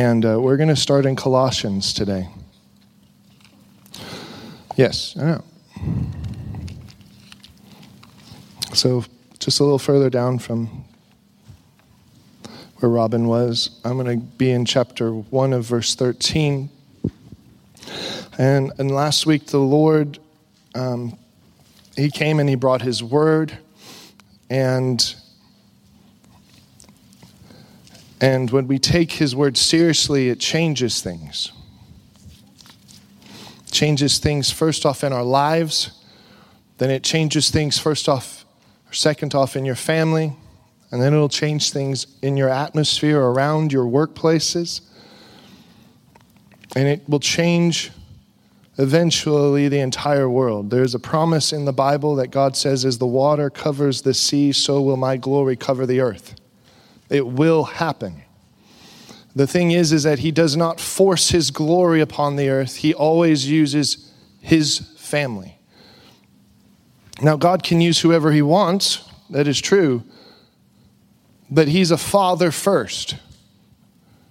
And uh, we're going to start in Colossians today. Yes, I know. So, just a little further down from where Robin was, I'm going to be in chapter 1 of verse 13. And, and last week, the Lord, um, He came and He brought His word. And and when we take his word seriously, it changes things. It changes things first off in our lives, then it changes things first off or second off in your family, and then it'll change things in your atmosphere around your workplaces. And it will change eventually the entire world. There's a promise in the Bible that God says, As the water covers the sea, so will my glory cover the earth. It will happen. The thing is, is that he does not force his glory upon the earth. He always uses his family. Now, God can use whoever he wants. That is true. But he's a father first.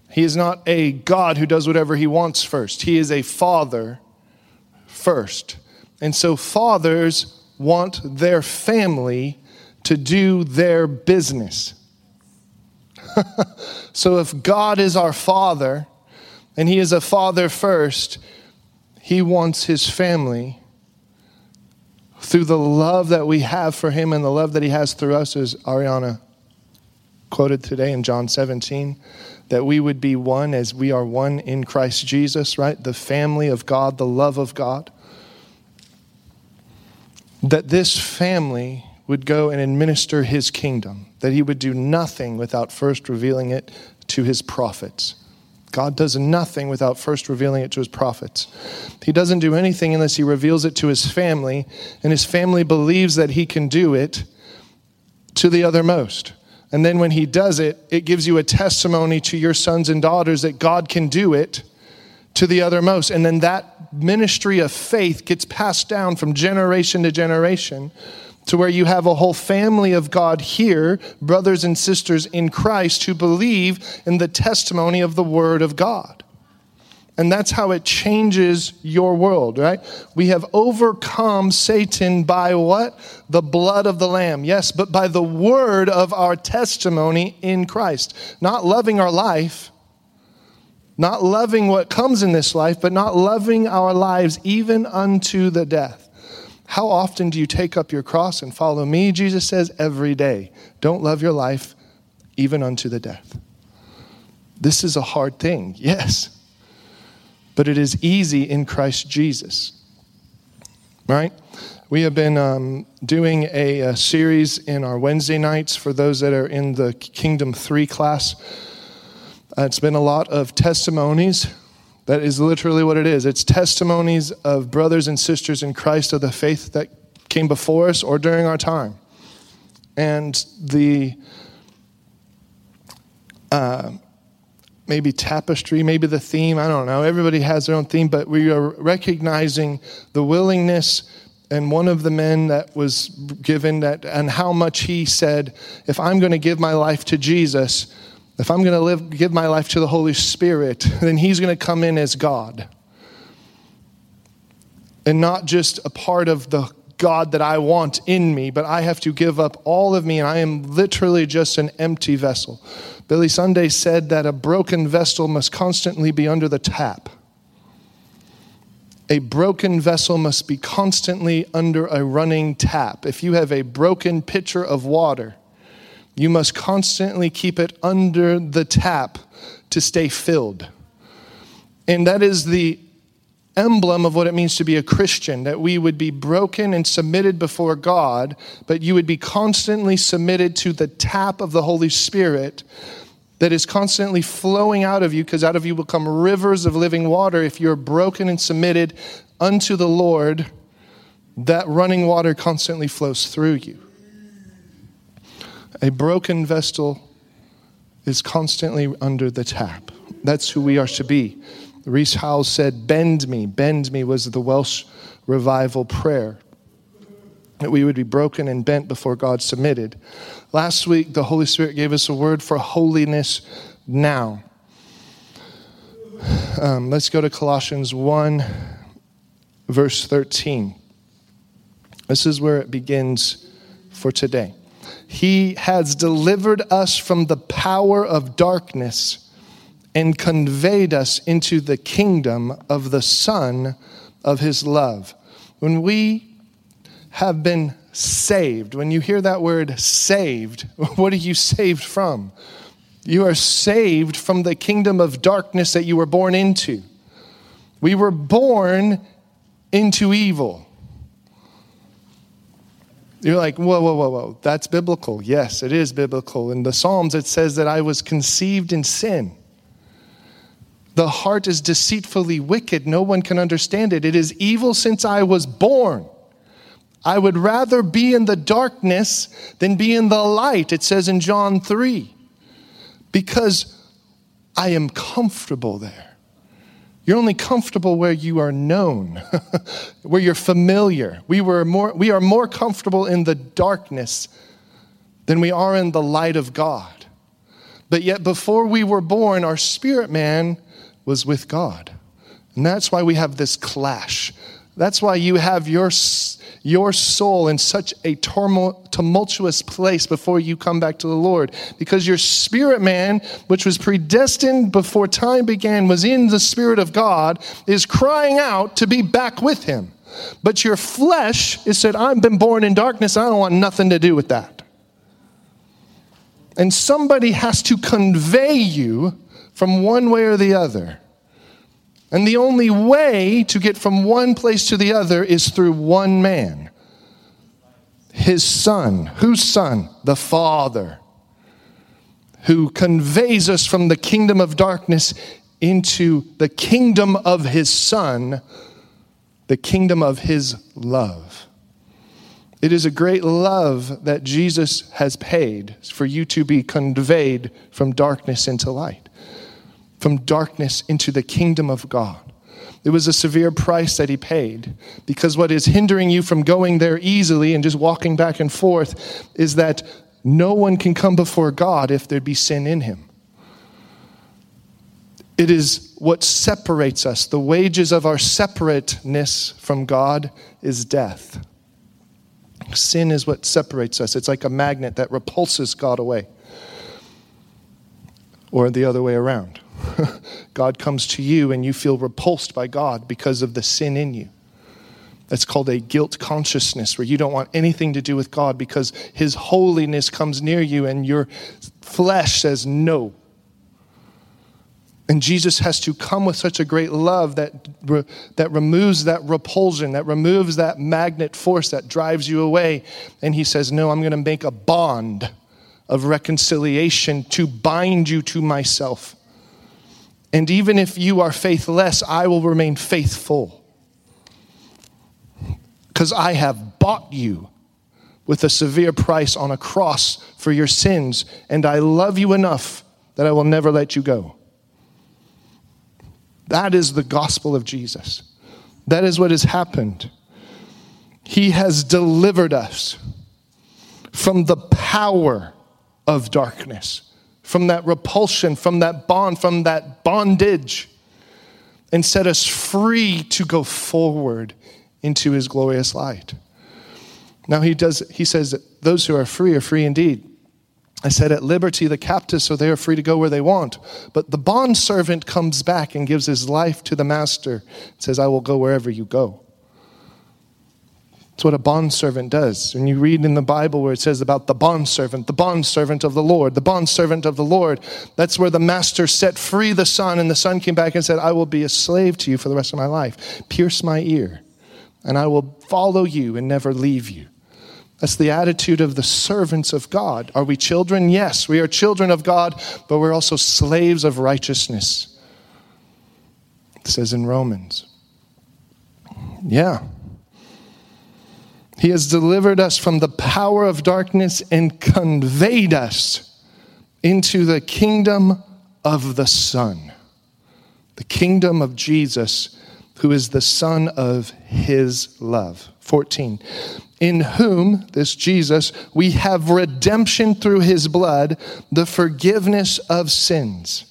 He is not a God who does whatever he wants first. He is a father first. And so, fathers want their family to do their business. so if God is our Father, and He is a Father first, He wants His family through the love that we have for Him and the love that He has through us, as Ariana quoted today in John 17, that we would be one as we are one in Christ Jesus, right? The family of God, the love of God. That this family would go and administer his kingdom, that he would do nothing without first revealing it to his prophets. God does nothing without first revealing it to his prophets. He doesn't do anything unless he reveals it to his family, and his family believes that he can do it to the othermost. And then when he does it, it gives you a testimony to your sons and daughters that God can do it to the othermost. And then that ministry of faith gets passed down from generation to generation to where you have a whole family of God here, brothers and sisters in Christ who believe in the testimony of the Word of God. And that's how it changes your world, right? We have overcome Satan by what? The blood of the Lamb. Yes, but by the word of our testimony in Christ. Not loving our life, not loving what comes in this life, but not loving our lives even unto the death. How often do you take up your cross and follow me? Jesus says, every day. Don't love your life even unto the death. This is a hard thing, yes, but it is easy in Christ Jesus. Right? We have been um, doing a, a, series in our Wednesday nights for those that are in the Kingdom 3 class. Uh, it's been a lot of testimonies that is literally what it is. It's testimonies of brothers and sisters in Christ of the faith that came before us or during our time. And the uh, maybe tapestry, maybe the theme, I don't know. Everybody has their own theme, but we are recognizing the willingness and one of the men that was given that and how much he said if i'm going to give my life to jesus if I'm going to live, give my life to the Holy Spirit, then He's going to come in as God. And not just a part of the God that I want in me, but I have to give up all of me, and I am literally just an empty vessel. Billy Sunday said that a broken vessel must constantly be under the tap. A broken vessel must be constantly under a running tap. If you have a broken pitcher of water, you must constantly keep it under the tap to stay filled. And that is the emblem of what it means to be a Christian that we would be broken and submitted before God, but you would be constantly submitted to the tap of the Holy Spirit that is constantly flowing out of you, because out of you will come rivers of living water. If you're broken and submitted unto the Lord, that running water constantly flows through you. A broken vessel is constantly under the tap. That's who we are to be. Rees Howells said, Bend me, bend me was the Welsh revival prayer. That we would be broken and bent before God submitted. Last week, the Holy Spirit gave us a word for holiness now. Um, let's go to Colossians 1, verse 13. This is where it begins for today. He has delivered us from the power of darkness and conveyed us into the kingdom of the Son of His love. When we have been saved, when you hear that word saved, what are you saved from? You are saved from the kingdom of darkness that you were born into. We were born into evil. You're like, whoa, whoa, whoa, whoa. That's biblical. Yes, it is biblical. In the Psalms, it says that I was conceived in sin. The heart is deceitfully wicked. No one can understand it. It is evil since I was born. I would rather be in the darkness than be in the light, it says in John 3, because I am comfortable there. You're only comfortable where you are known, where you're familiar. We, were more, we are more comfortable in the darkness than we are in the light of God. But yet, before we were born, our spirit man was with God. And that's why we have this clash. That's why you have your your soul in such a tumultuous place before you come back to the Lord. Because your spirit man, which was predestined before time began, was in the Spirit of God, is crying out to be back with Him. But your flesh is said, I've been born in darkness, I don't want nothing to do with that. And somebody has to convey you from one way or the other. And the only way to get from one place to the other is through one man his son. Whose son? The Father, who conveys us from the kingdom of darkness into the kingdom of his son, the kingdom of his love. It is a great love that Jesus has paid for you to be conveyed from darkness into light from darkness into the kingdom of God. It was a severe price that he paid because what is hindering you from going there easily and just walking back and forth is that no one can come before God if there be sin in him. It is what separates us. The wages of our separateness from God is death. Sin is what separates us. It's like a magnet that repulses God away, or the other way around. God comes to you and you feel repulsed by God because of the sin in you. That's called a guilt consciousness, where you don't want anything to do with God because His holiness comes near you and your flesh says no. And Jesus has to come with such a great love that, that removes that repulsion, that removes that magnet force that drives you away. And He says, No, I'm going to make a bond of reconciliation to bind you to myself. And even if you are faithless, I will remain faithful. Because I have bought you with a severe price on a cross for your sins, and I love you enough that I will never let you go. That is the gospel of Jesus. That is what has happened. He has delivered us from the power of darkness from that repulsion, from that bond, from that bondage, and set us free to go forward into his glorious light. Now he does he says that those who are free are free indeed. I said at liberty the captives so they are free to go where they want. But the bond servant comes back and gives his life to the master, says I will go wherever you go. It's what a bondservant does. When you read in the Bible where it says about the bondservant, the bondservant of the Lord, the bondservant of the Lord, that's where the master set free the son, and the son came back and said, I will be a slave to you for the rest of my life. Pierce my ear, and I will follow you and never leave you. That's the attitude of the servants of God. Are we children? Yes, we are children of God, but we're also slaves of righteousness. It says in Romans. Yeah. He has delivered us from the power of darkness and conveyed us into the kingdom of the Son, the kingdom of Jesus, who is the Son of His love. 14. In whom, this Jesus, we have redemption through His blood, the forgiveness of sins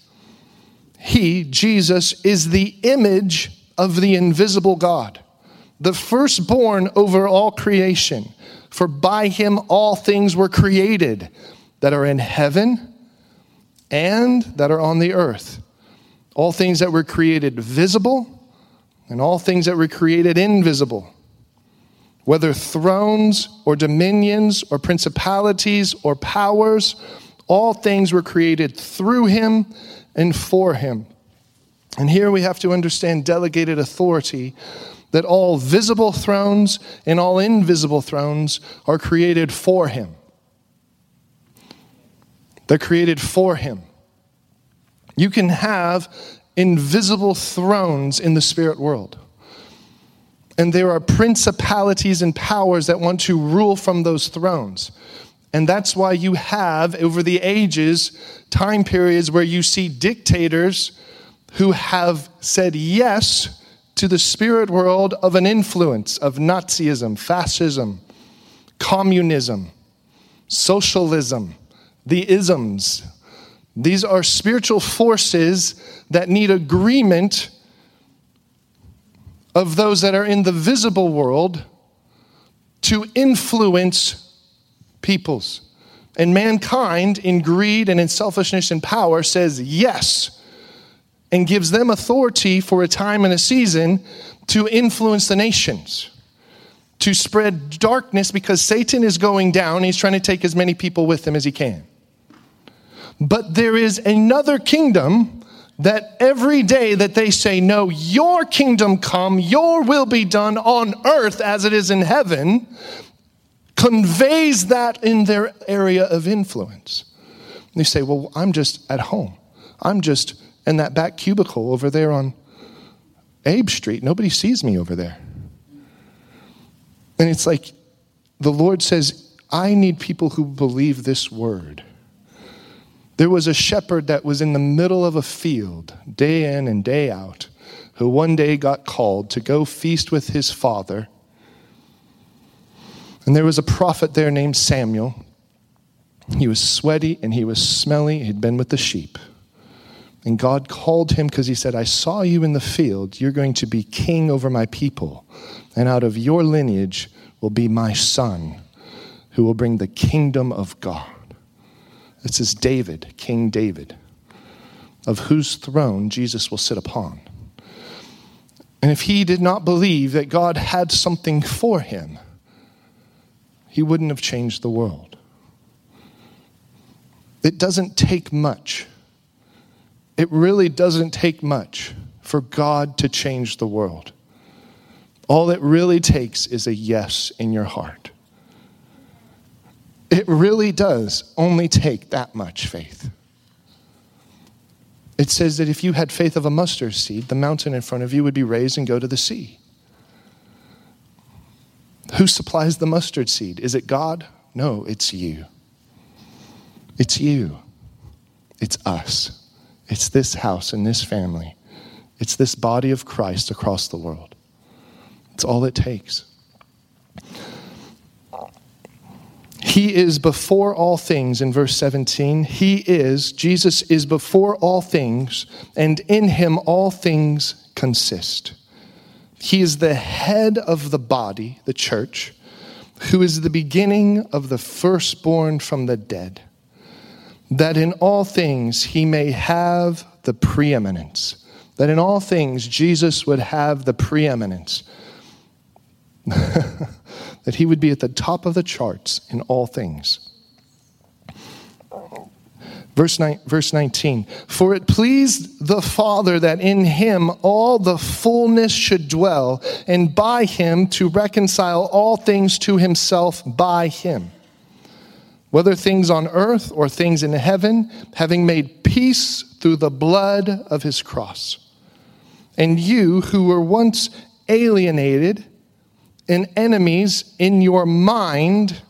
he, Jesus, is the image of the invisible God, the firstborn over all creation. For by him all things were created that are in heaven and that are on the earth. All things that were created visible and all things that were created invisible, whether thrones or dominions or principalities or powers, all things were created through him and for him. And here we have to understand delegated authority that all visible thrones and all invisible thrones are created for him. They're created for him. You can have invisible thrones in the spirit world. And there are principalities and powers that want to rule from those thrones. And that's why you have, over the ages, time periods where you see dictators who have said yes to the spirit world of an influence of Nazism, fascism, communism, socialism, the isms, these are spiritual forces that need agreement of those that are in the visible world to influence peoples. And mankind, in greed and in selfishness and power, says yes and gives them authority for a time and a season to influence the nations, to spread darkness because Satan is going down. He's trying to take as many people with him as he can. But there is another kingdom that every day that they say, No, your kingdom come, your will be done on earth as it is in heaven, conveys that in their area of influence. And they say, Well, I'm just at home. I'm just in that back cubicle over there on Abe Street. Nobody sees me over there. And it's like the Lord says, I need people who believe this word. There was a shepherd that was in the middle of a field, day in and day out, who one day got called to go feast with his father. And there was a prophet there named Samuel. He was sweaty and he was smelly. He'd been with the sheep. And God called him because he said, I saw you in the field. You're going to be king over my people. And out of your lineage will be my son, who will bring the kingdom of God. This is David, King David, of whose throne Jesus will sit upon. And if he did not believe that God had something for him, he wouldn't have changed the world. It doesn't take much. It really doesn't take much for God to change the world. All it really takes is a yes in your heart. It really does only take that much faith. It says that if you had faith of a mustard seed, the mountain in front of you would be raised and go to the sea. Who supplies the mustard seed? Is it God? No, it's you. It's you. It's us. It's this house and this family. It's this body of Christ across the world. It's all it takes. He is before all things in verse 17. He is, Jesus is before all things, and in him all things consist. He is the head of the body, the church, who is the beginning of the firstborn from the dead, that in all things he may have the preeminence. That in all things Jesus would have the preeminence. that he would be at the top of the charts in all things. Verse, nine, verse 19 For it pleased the Father that in him all the fullness should dwell, and by him to reconcile all things to himself by him, whether things on earth or things in heaven, having made peace through the blood of his cross. And you who were once alienated, and enemies in your mind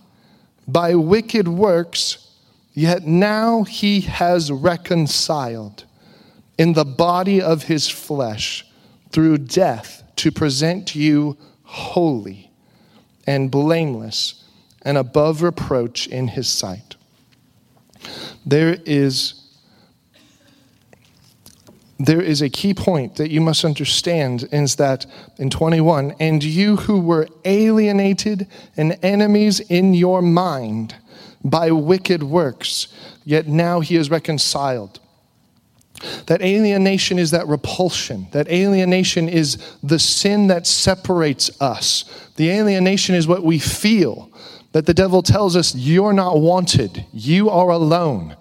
by wicked works, yet now he has reconciled in the body of his flesh through death to present you holy and blameless and above reproach in his sight. There is there is a key point that you must understand is that in 21, and you who were alienated and enemies in your mind by wicked works, yet now he is reconciled. That alienation is that repulsion. That alienation is the sin that separates us. The alienation is what we feel. That the devil tells us, you're not wanted, you are alone.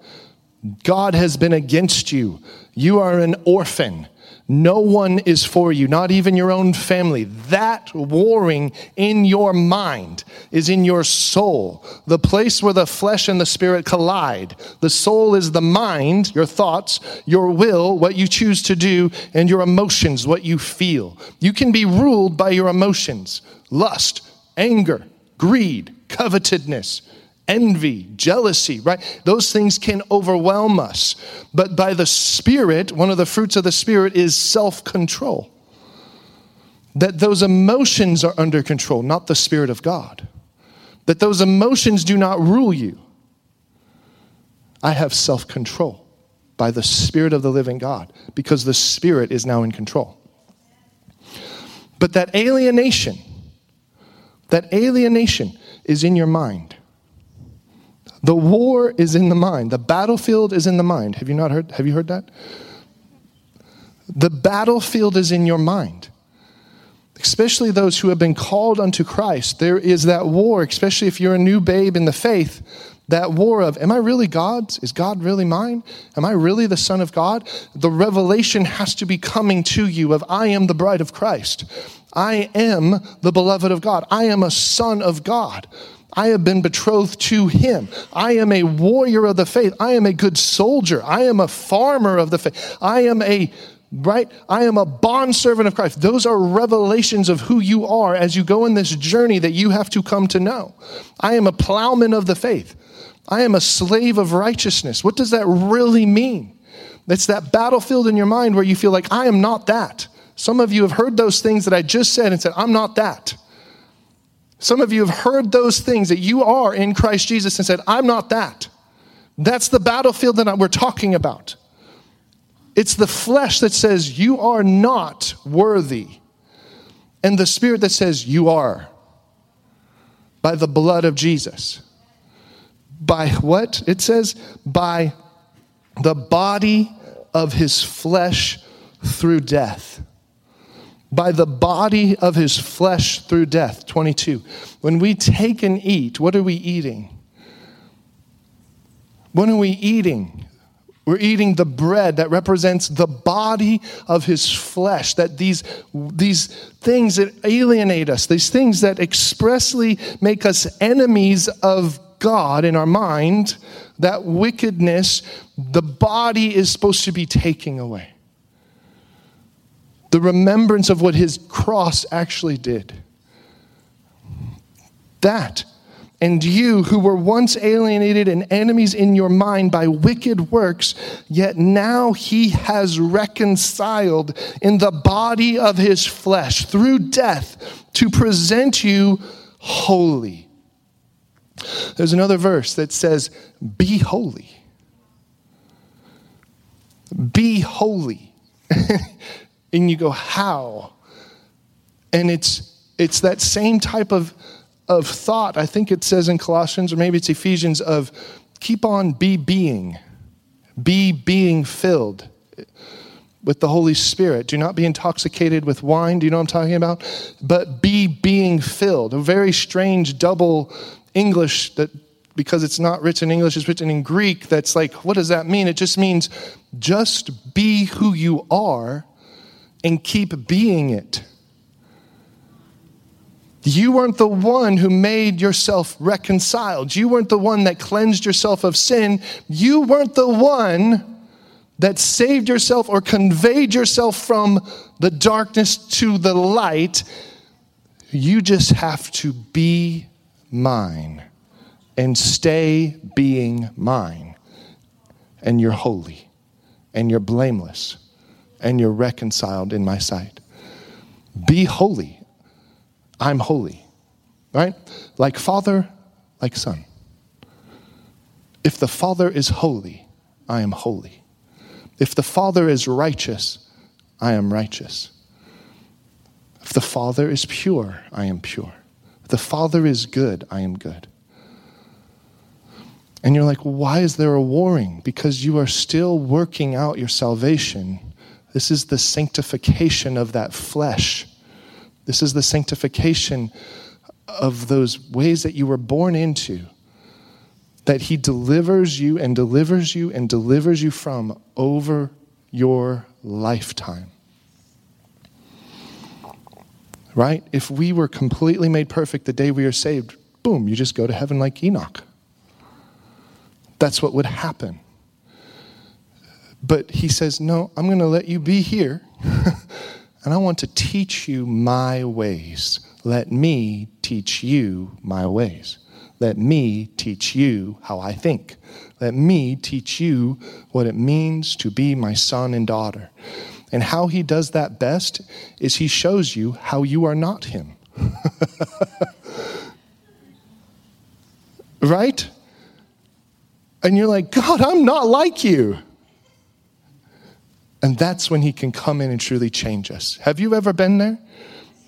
God has been against you. You are an orphan. No one is for you, not even your own family. That warring in your mind is in your soul, the place where the flesh and the spirit collide. The soul is the mind, your thoughts, your will, what you choose to do, and your emotions, what you feel. You can be ruled by your emotions lust, anger, greed, covetousness envy, jealousy, right? Those things can overwhelm us. But by the Spirit, one of the fruits of the Spirit is self control. That those emotions are under control, not the Spirit of God. That those emotions do not rule you. I have self control by the Spirit of the living God because the Spirit is now in control. But that alienation, that alienation is in your mind. The war is in the mind. The battlefield is in the mind. Have you not heard? Have you heard that? The battlefield is in your mind. Especially those who have been called unto Christ. There is that war, especially if you're a new babe in the faith, that war of, am I really God's? Is God really mine? Am I really the Son of God? The revelation has to be coming to you of, I am the bride of Christ. I am the beloved of God. I am a son of God. I have been betrothed to him. I am a warrior of the faith. I am a good soldier. I am a farmer of the faith. I am a right? I am a bondservant of Christ. Those are revelations of who you are as you go in this journey that you have to come to know. I am a plowman of the faith. I am a slave of righteousness. What does that really mean? It's that battlefield in your mind where you feel like, I am not that. Some of you have heard those things that I just said and said, I'm not that. Some of you have heard those things that you are in Christ Jesus and said, I'm not that. That's the battlefield that we're talking about. It's the flesh that says, You are not worthy, and the spirit that says, You are by the blood of Jesus. By what? It says, By the body of his flesh through death by the body of his flesh through death. 22. When we take and eat, what are we eating? What are we eating? We're eating the bread that represents the body of his flesh. That these, these things that alienate us, these things that expressly make us enemies of God in our mind, that wickedness, the body is supposed to be taking away the remembrance of what his cross actually did. That. And you who were once alienated and enemies in your mind by wicked works, yet now he has reconciled in the body of his flesh through death to present you holy. There's another verse that says, Be holy. Be holy. and you go, How? And it's it's that same type of of thought. I think it says in Colossians, or maybe it's Ephesians, of keep on be being, be being filled with the Holy Spirit. Do not be intoxicated with wine. Do you know what I'm talking about? But be being filled. A very strange double English that because it's not written in English, it's written in Greek. That's like, what does that mean? It just means just be who you are and keep being it. You weren't the one who made yourself reconciled. You weren't the one that cleansed yourself of sin. You weren't the one that saved yourself or conveyed yourself from the darkness to the light. You just have to be mine and stay being mine. And you're holy and you're blameless and you're reconciled in my sight. Be holy. I'm holy. Right? Like Father, like Son. If the Father is holy, I am holy. If the Father is righteous, I am righteous. If the Father is pure, I am pure. If the Father is good, I am good. And you're like, why is there a warring? Because you are still working out your salvation. This is the sanctification of that flesh. This is the sanctification of those ways that you were born into. That He delivers you and delivers you and delivers you from over your lifetime. Right? If we were completely made perfect the day we are saved, boom, you just go to heaven like Enoch. That's what would happen. But he says, No, I'm going to let you be here, and I want to teach you my ways. Let me teach you my ways. Let me teach you how I think. Let me teach you what it means to be my son and daughter. And how he does that best is he shows you how you are not him. right? And you're like, God, I'm not like you. And that's when he can come in and truly change us. Have you ever been there?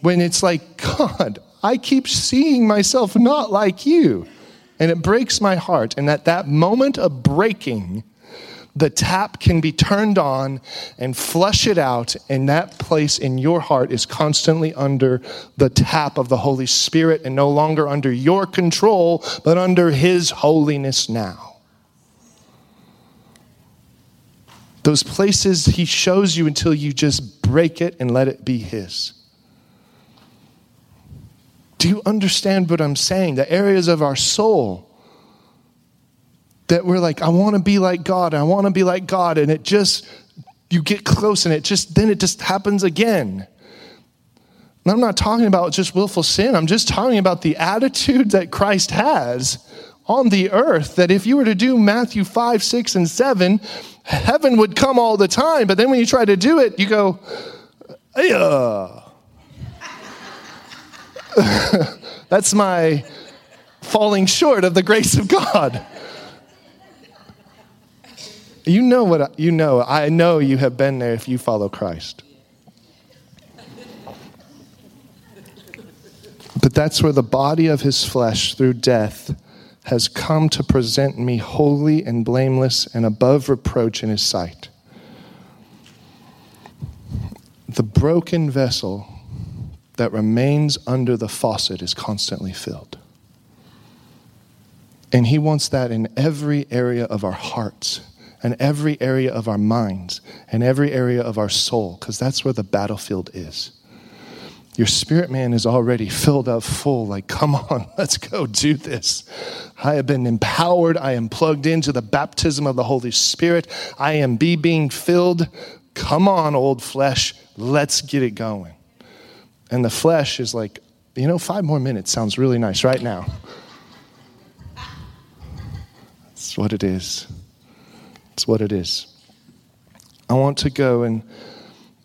When it's like, God, I keep seeing myself not like you. And it breaks my heart. And at that moment of breaking, the tap can be turned on and flush it out, and that place in your heart is constantly under the tap of the Holy Spirit and no longer under your control, but under His holiness now. Those places He shows you until you just break it and let it be His. Do you understand what I'm saying? The areas of our soul that we're like, I want to be like God, I want to be like God, and it just, you get close and it just, then it just happens again. And I'm not talking about just willful sin, I'm just talking about the attitude that Christ has on the earth that if you were to do Matthew 5, 6, and 7, heaven would come all the time. But then when you try to do it, you go, yeah. That's my falling short of the grace of God. You know what I, you know. I know you have been there if you follow Christ. But that's where the body of his flesh through death has come to present me holy and blameless and above reproach in his sight. The broken vessel that remains under the faucet is constantly filled. And he wants that in every area of our hearts and every area of our minds and every area of our soul, because that's where the battlefield is. Your spirit man is already filled up full. Like, come on, let's go do this. I have been empowered. I am plugged into the baptism of the Holy Spirit. I am be being filled. Come on, old flesh, let's get it going. And the flesh is like, you know, five more minutes sounds really nice right now. That's what it is. It's what it is. I want to go and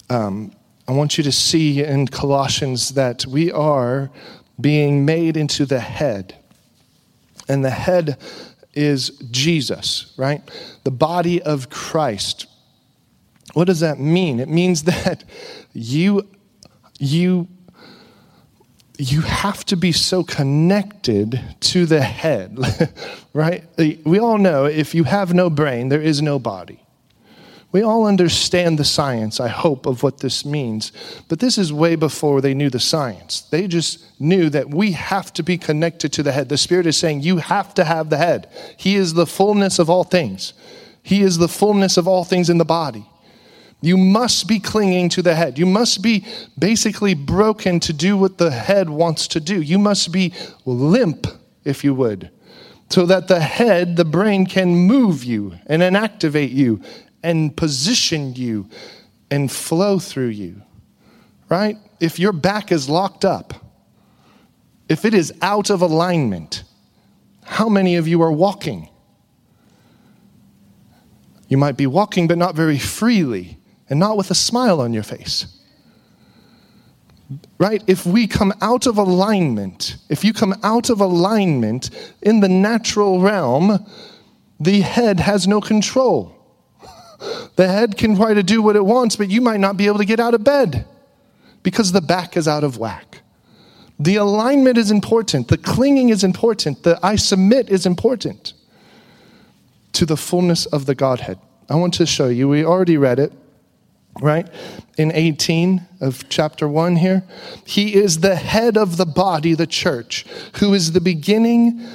um, I want you to see in Colossians that we are being made into the head. And the head is Jesus, right? The body of Christ. What does that mean? It means that you you you have to be so connected to the head, right? We all know if you have no brain, there is no body. We all understand the science, I hope, of what this means. But this is way before they knew the science. They just knew that we have to be connected to the head. The Spirit is saying, You have to have the head. He is the fullness of all things, He is the fullness of all things in the body. You must be clinging to the head. You must be basically broken to do what the head wants to do. You must be limp, if you would, so that the head, the brain, can move you and inactivate you and position you and flow through you, right? If your back is locked up, if it is out of alignment, how many of you are walking? You might be walking, but not very freely and not with a smile on your face. Right? If we come out of alignment, if you come out of alignment in the natural realm, the head has no control. The head can try to do what it wants, but you might not be able to get out of bed because the back is out of whack. The alignment is important. The clinging is important. The I submit is important to the fullness of the Godhead. I want to show you. We already read it, right? In 18 of chapter 1 here. He is the head of the body, the church, who is the beginning,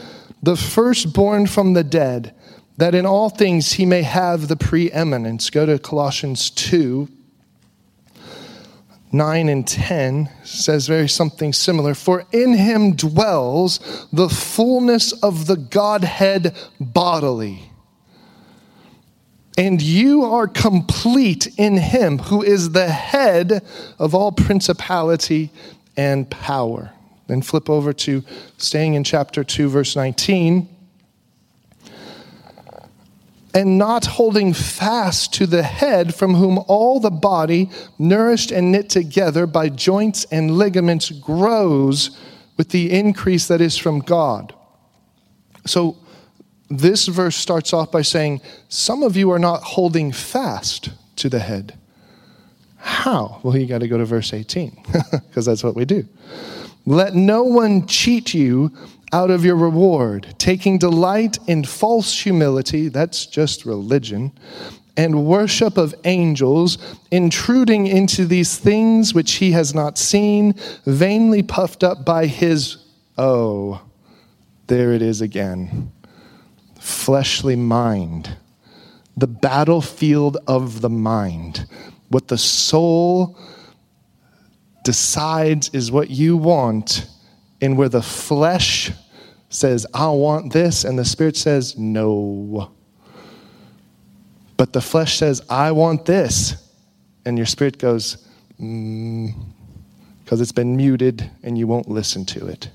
the firstborn from the dead, that in all things he may have the preeminence. Go to Colossians 2, 9 and 10 says very something similar. For in him dwells the fullness of the Godhead bodily. And you are complete in him who is the head of all principality and power. Then flip over to staying in chapter 2, verse 19 and not holding fast to the head, from whom all the body, nourished and knit together by joints and ligaments, grows with the increase that is from God. So, this verse starts off by saying, Some of you are not holding fast to the head. How? Well, you got to go to verse 18, because that's what we do. Let no one cheat you out of your reward, taking delight in false humility, that's just religion, and worship of angels, intruding into these things which he has not seen, vainly puffed up by his, oh, there it is again, fleshly mind, the battlefield of the mind. What the soul decides is what you want and where the flesh says, I want this, and the spirit says, no. But the flesh says, I want this, and your spirit goes, because mm, it's been muted and you won't listen to it.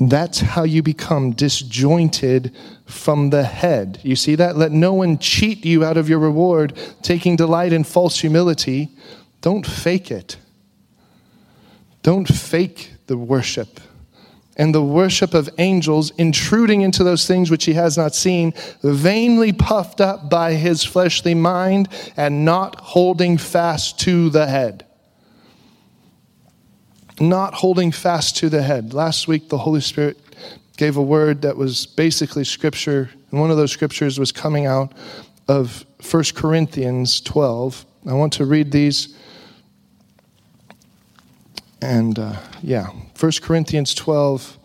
That's how you become disjointed from the head. You see that? Let no one cheat you out of your reward, taking delight in false humility. Don't fake it. Don't fake the worship and the worship of angels, intruding into those things which he has not seen, vainly puffed up by his fleshly mind, and not holding fast to the head. Not holding fast to the head. Last week, the Holy Spirit gave a word that was basically scripture, and one of those scriptures was coming out of 1 Corinthians 12. I want to read these and uh, yeah, 1 Corinthians 12,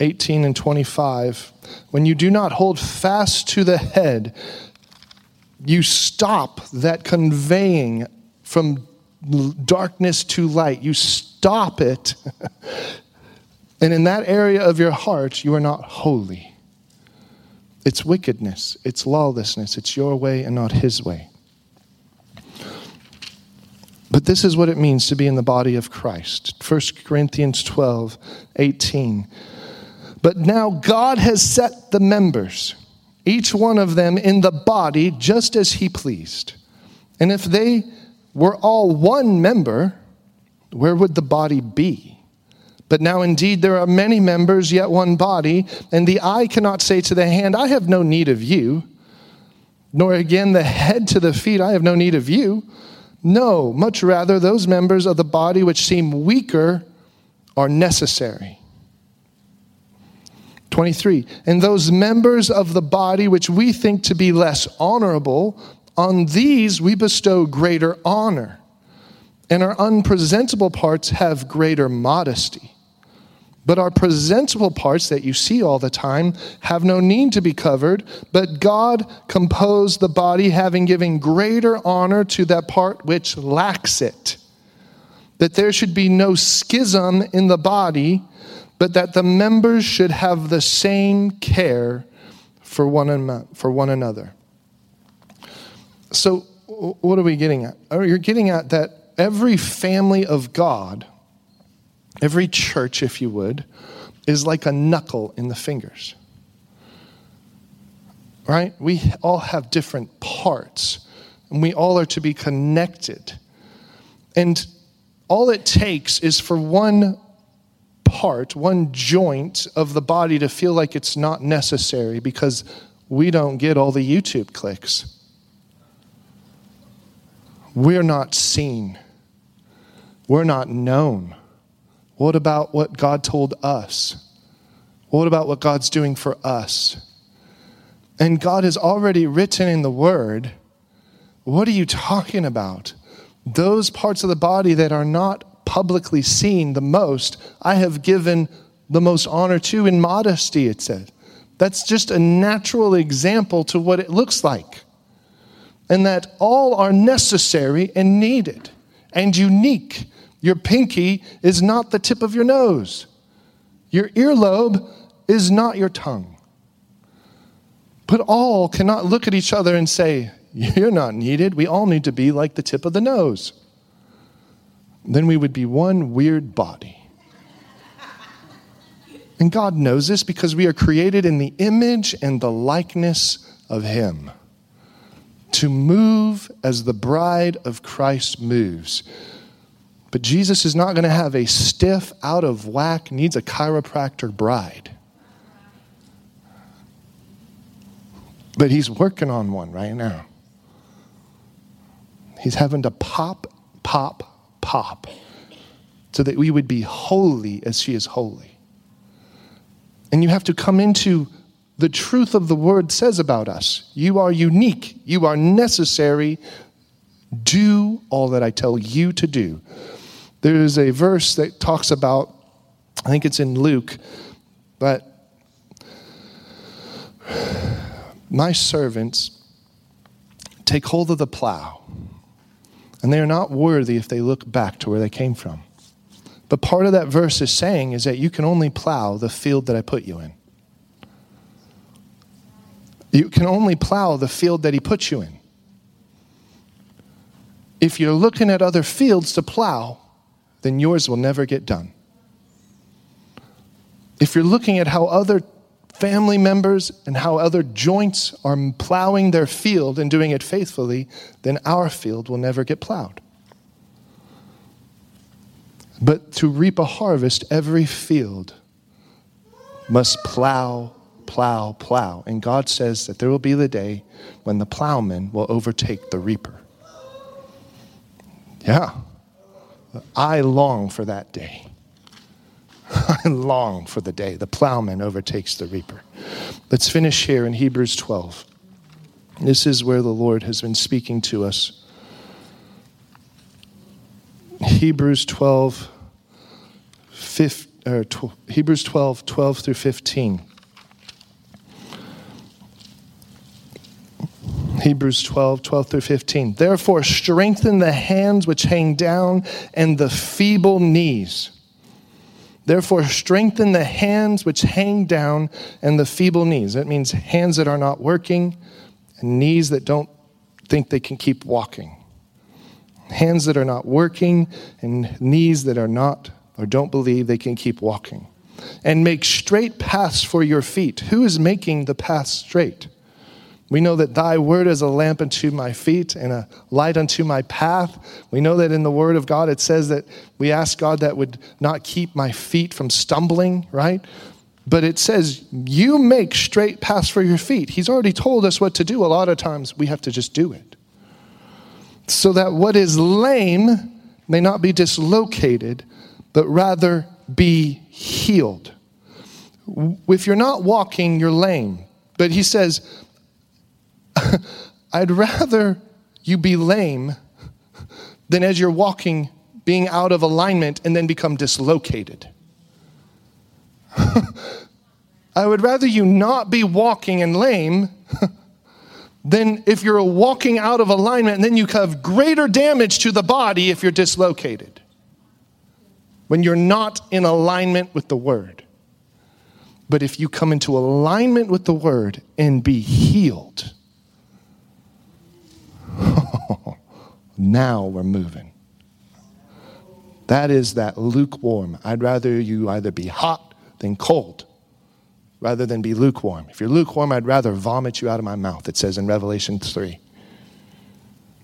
18 and 25. When you do not hold fast to the head, you stop that conveying from darkness to light. You stop it. and in that area of your heart, you are not holy. It's wickedness, it's lawlessness, it's your way and not his way. But this is what it means to be in the body of Christ. 1 Corinthians 12, 18. But now God has set the members, each one of them in the body, just as he pleased. And if they were all one member, where would the body be? But now indeed there are many members, yet one body, and the eye cannot say to the hand, I have no need of you, nor again the head to the feet, I have no need of you. No, much rather, those members of the body which seem weaker are necessary. 23. And those members of the body which we think to be less honorable, on these we bestow greater honor. And our unpresentable parts have greater modesty. But our presentable parts that you see all the time have no need to be covered, but God composed the body, having given greater honor to that part which lacks it. That there should be no schism in the body, but that the members should have the same care for one, for one another. So, what are we getting at? Oh, you're getting at that every family of God Every church, if you would, is like a knuckle in the fingers. Right? We all have different parts, and we all are to be connected. And all it takes is for one part, one joint of the body to feel like it's not necessary because we don't get all the YouTube clicks. we're not seen, we're not known. What about what God told us? What about what God's doing for us? And God has already written in the Word, what are you talking about? Those parts of the body that are not publicly seen the most, I have given the most honor to in modesty, it said. That's just a natural example to what it looks like. And that all are necessary and needed and unique. Your pinky is not the tip of your nose. Your earlobe is not your tongue. But all cannot look at each other and say, You're not needed. We all need to be like the tip of the nose. Then we would be one weird body. And God knows this because we are created in the image and the likeness of Him to move as the bride of Christ moves. But Jesus is not going to have a stiff, out of whack, needs a chiropractor bride. But he's working on one right now. He's having to pop, pop, pop so that we would be holy as she is holy. And you have to come into the truth of the word says about us. You are unique, you are necessary. Do all that I tell you to do. There is a verse that talks about, I think it's in Luke, but my servants take hold of the plow, and they are not worthy if they look back to where they came from. But part of that verse is saying is that you can only plow the field that I put you in. You can only plow the field that He put you in. If you're looking at other fields to plow, then yours will never get done. If you're looking at how other family members and how other joints are plowing their field and doing it faithfully, then our field will never get plowed. But to reap a harvest, every field must plow, plow, plow. And God says that there will be the day when the plowman will overtake the reaper. Yeah. I long for that day. I long for the day the plowman overtakes the reaper. Let's finish here in Hebrews 12. This is where the Lord has been speaking to us. Hebrews 12, 15, 12, Hebrews 12, 12 through 15. Hebrews 12, 12 through 15. Therefore, strengthen the hands which hang down and the feeble knees. Therefore, strengthen the hands which hang down and the feeble knees. That means hands that are not working and knees that don't think they can keep walking. Hands that are not working and knees that are not or don't believe they can keep walking. And make straight paths for your feet. Who is making the path straight? We know that thy word is a lamp unto my feet and a light unto my path. We know that in the word of God it says that we ask God that would not keep my feet from stumbling, right? But it says, you make straight paths for your feet. He's already told us what to do. A lot of times we have to just do it. So that what is lame may not be dislocated, but rather be healed. If you're not walking, you're lame. But he says, I'd rather you be lame than as you're walking being out of alignment and then become dislocated. I would rather you not be walking and lame than if you're walking out of alignment and then you have greater damage to the body if you're dislocated. When you're not in alignment with the word. But if you come into alignment with the word and be healed, now we're moving. That is that lukewarm. I'd rather you either be hot than cold rather than be lukewarm. If you're lukewarm, I'd rather vomit you out of my mouth, it says in Revelation 3.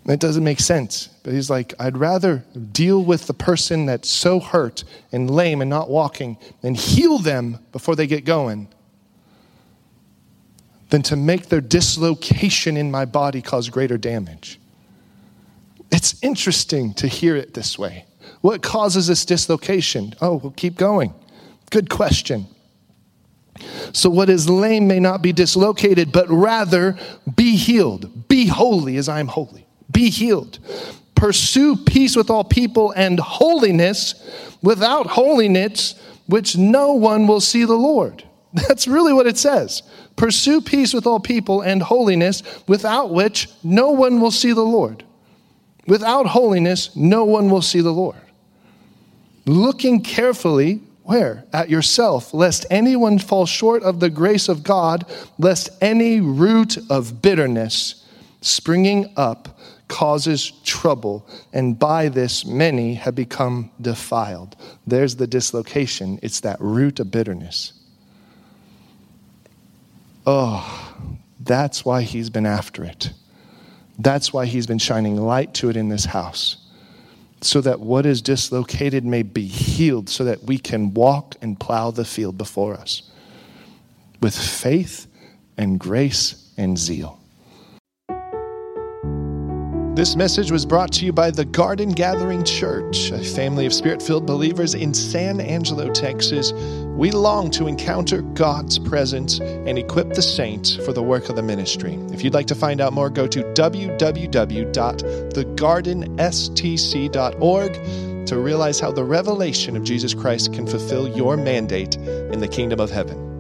It doesn't make sense. But he's like, I'd rather deal with the person that's so hurt and lame and not walking and heal them before they get going than to make their dislocation in my body cause greater damage. It's interesting to hear it this way. What causes this dislocation? Oh, we'll keep going. Good question. So, what is lame may not be dislocated, but rather be healed. Be holy as I am holy. Be healed. Pursue peace with all people and holiness. Without holiness, which no one will see the Lord. That's really what it says. Pursue peace with all people and holiness, without which no one will see the Lord. Without holiness, no one will see the Lord. Looking carefully, where? At yourself, lest anyone fall short of the grace of God, lest any root of bitterness springing up causes trouble, and by this many have become defiled. There's the dislocation. It's that root of bitterness. Oh, that's why he's been after it. That's why he's been shining light to it in this house. So that what is dislocated may be healed, so that we can walk and plow the field before us with faith and grace and zeal. This message was brought to you by the Garden Gathering Church, a family of spirit filled believers in San Angelo, Texas. We long to encounter God's presence and equip the saints for the work of the ministry. If you'd like to find out more, go to www.thegardenstc.org to realize how the revelation of Jesus Christ can fulfill your mandate in the kingdom of heaven.